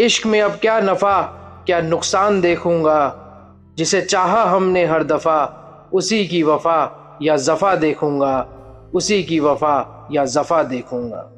इश्क में अब क्या नफ़ा, क्या नुकसान देखूँगा? जिसे चाहा हमने हर दफ़ा, उसी की वफा या जफ़ा देखूँगा, उसी की वफा या जफ़ा देखूँगा।